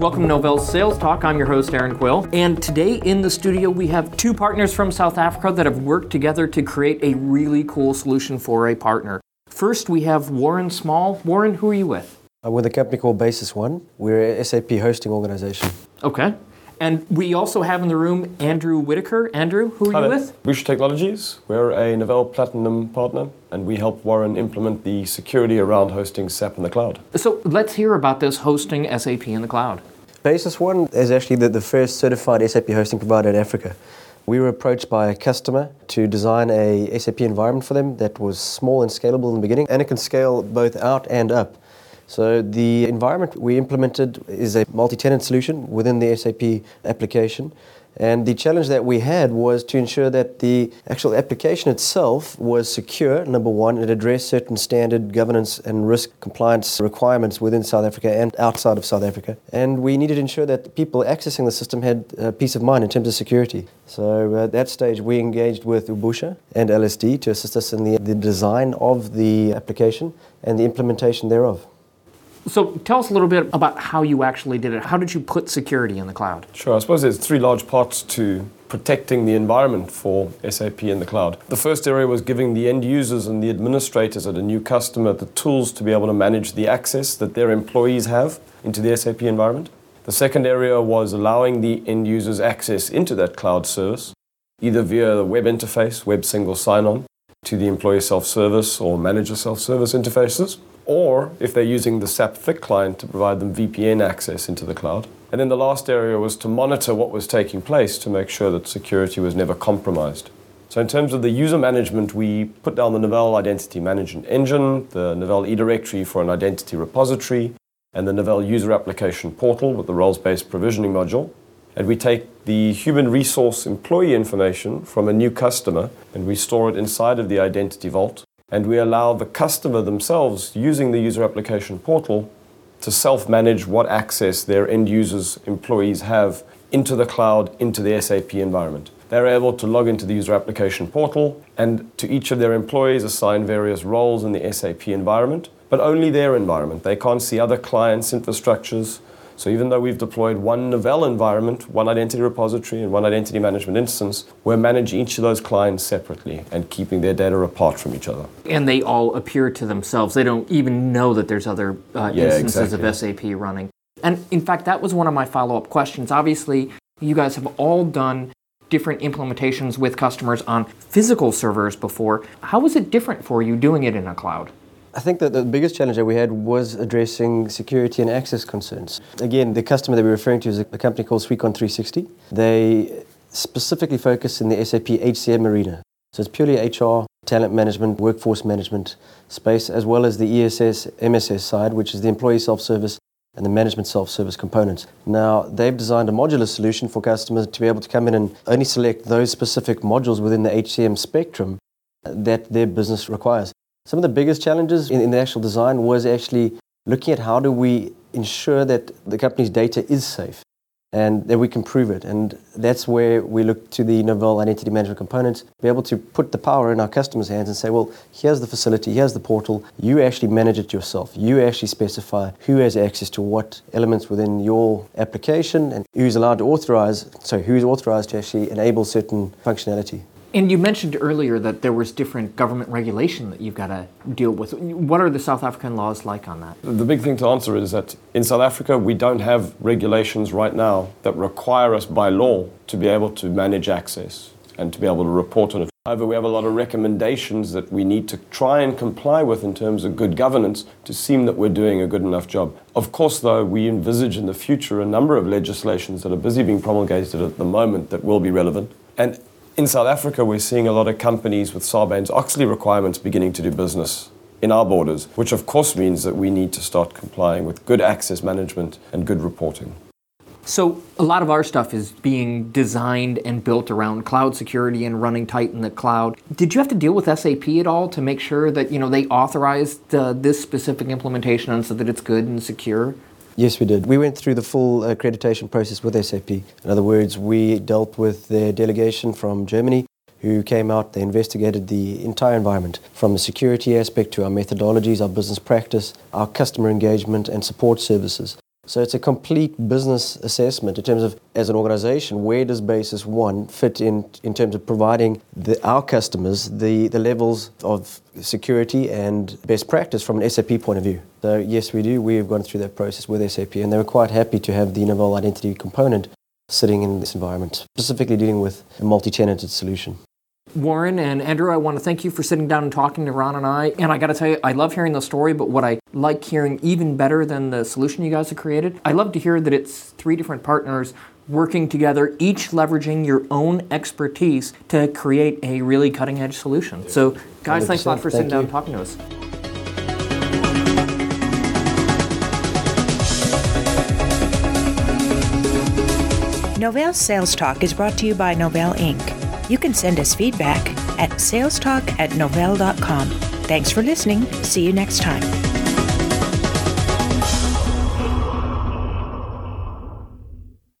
Welcome to Novell's Sales Talk. I'm your host, Erin Quill. And today in the studio, we have two partners from South Africa that have worked together to create a really cool solution for a partner. First, we have Warren Small. Warren, who are you with? I'm with a company called Basis One. We're an SAP hosting organization. Okay. And we also have in the room Andrew Whitaker. Andrew, who are Hi you there. with? Ubusha Technologies. We're a Novell Platinum partner, and we help Warren implement the security around hosting SAP in the cloud. So let's hear about this hosting SAP in the cloud. Basis One is actually the, the first certified SAP hosting provider in Africa. We were approached by a customer to design a SAP environment for them that was small and scalable in the beginning, and it can scale both out and up. So the environment we implemented is a multi-tenant solution within the SAP application. And the challenge that we had was to ensure that the actual application itself was secure, number one, it addressed certain standard governance and risk compliance requirements within South Africa and outside of South Africa. And we needed to ensure that people accessing the system had uh, peace of mind in terms of security. So uh, at that stage, we engaged with Ubusha and LSD to assist us in the, the design of the application and the implementation thereof. So tell us a little bit about how you actually did it. How did you put security in the cloud? Sure, I suppose there's three large parts to protecting the environment for SAP in the cloud. The first area was giving the end users and the administrators at a new customer the tools to be able to manage the access that their employees have into the SAP environment. The second area was allowing the end users access into that cloud service, either via the web interface, web single sign on, to the employee self service or manager self service interfaces, or if they're using the SAP Thick client to provide them VPN access into the cloud. And then the last area was to monitor what was taking place to make sure that security was never compromised. So, in terms of the user management, we put down the Novell Identity Management Engine, the Novell eDirectory for an identity repository, and the Novell User Application Portal with the roles based provisioning module. And we take the human resource employee information from a new customer and we store it inside of the Identity Vault. And we allow the customer themselves, using the User Application Portal, to self manage what access their end users' employees have into the cloud, into the SAP environment. They're able to log into the User Application Portal and to each of their employees assign various roles in the SAP environment, but only their environment. They can't see other clients' infrastructures. So even though we've deployed one Novell environment, one identity repository, and one identity management instance, we're managing each of those clients separately and keeping their data apart from each other. And they all appear to themselves. They don't even know that there's other uh, Yeah, instances exactly. of SAP running. And in fact, that was one of my follow up questions. Obviously, you guys have all done different implementations with customers on physical servers before. How was it different for you doing it in a cloud? I think that the biggest challenge that we had was addressing security and access concerns. Again, the customer that we're referring to is a company called Sweetcon 360. They specifically focus in the SAP HCM arena. So it's purely HR, talent management, workforce management space, as well as the ESS, MSS side, which is the employee self-service and the management self-service components. Now, they've designed a modular solution for customers to be able to come in and only select those specific modules within the HCM spectrum that their business requires. Some of the biggest challenges in, in the actual design was actually looking at how do we ensure that the company's data is safe and that we can prove it. And that's where we look to the Novell identity management components, be able to put the power in our customers' hands and say, well, here's the facility, here's the portal, you actually manage it yourself. You actually specify who has access to what elements within your application and who's allowed to authorize, so who's authorized to actually enable certain functionality. And you mentioned earlier that there was different government regulation that you've got to deal with. What are the South African laws like on that? The big thing to answer is that in South Africa, we don't have regulations right now that require us by law to be able to manage access and to be able to report on it. However, we have a lot of recommendations that we need to try and comply with in terms of good governance to seem that we're doing a good enough job. Of course, though, we envisage in the future a number of legislations that are busy being promulgated at the moment that will be relevant. And in South Africa, we're seeing a lot of companies with Sarbanes Oxley requirements beginning to do business in our borders, which of course means that we need to start complying with good access management and good reporting. So, a lot of our stuff is being designed and built around cloud security and running tight in the cloud. Did you have to deal with SAP at all to make sure that you know they authorized uh, this specific implementation and so that it's good and secure? Yes, we did. We went through the full uh, accreditation process with SAP. In other words, we dealt with their delegation from Germany who came out, they investigated the entire environment from the security aspect to our methodologies, our business practice, our customer engagement and support services. So it's a complete business assessment in terms of, as an organization, where does Basis One fit in in terms of providing the, our customers the, the levels of security and best practice from an SAP point of view. So yes, we do. We have gone through that process with SAP, and they were quite happy to have the Novell identity component sitting in this environment, specifically dealing with a multi-tenanted solution. Warren and Andrew, I want to thank you for sitting down and talking to Ron and I. And I got to tell you, I love hearing the story, but what I like hearing even better than the solution you guys have created, I love to hear that it's three different partners working together, each leveraging your own expertise to create a really cutting edge solution. So, guys, thanks a lot for sitting down and talking to us. Novell Sales Talk is brought to you by Novell Inc. You can send us feedback at salestalk at novell.com. Thanks for listening. See you next time.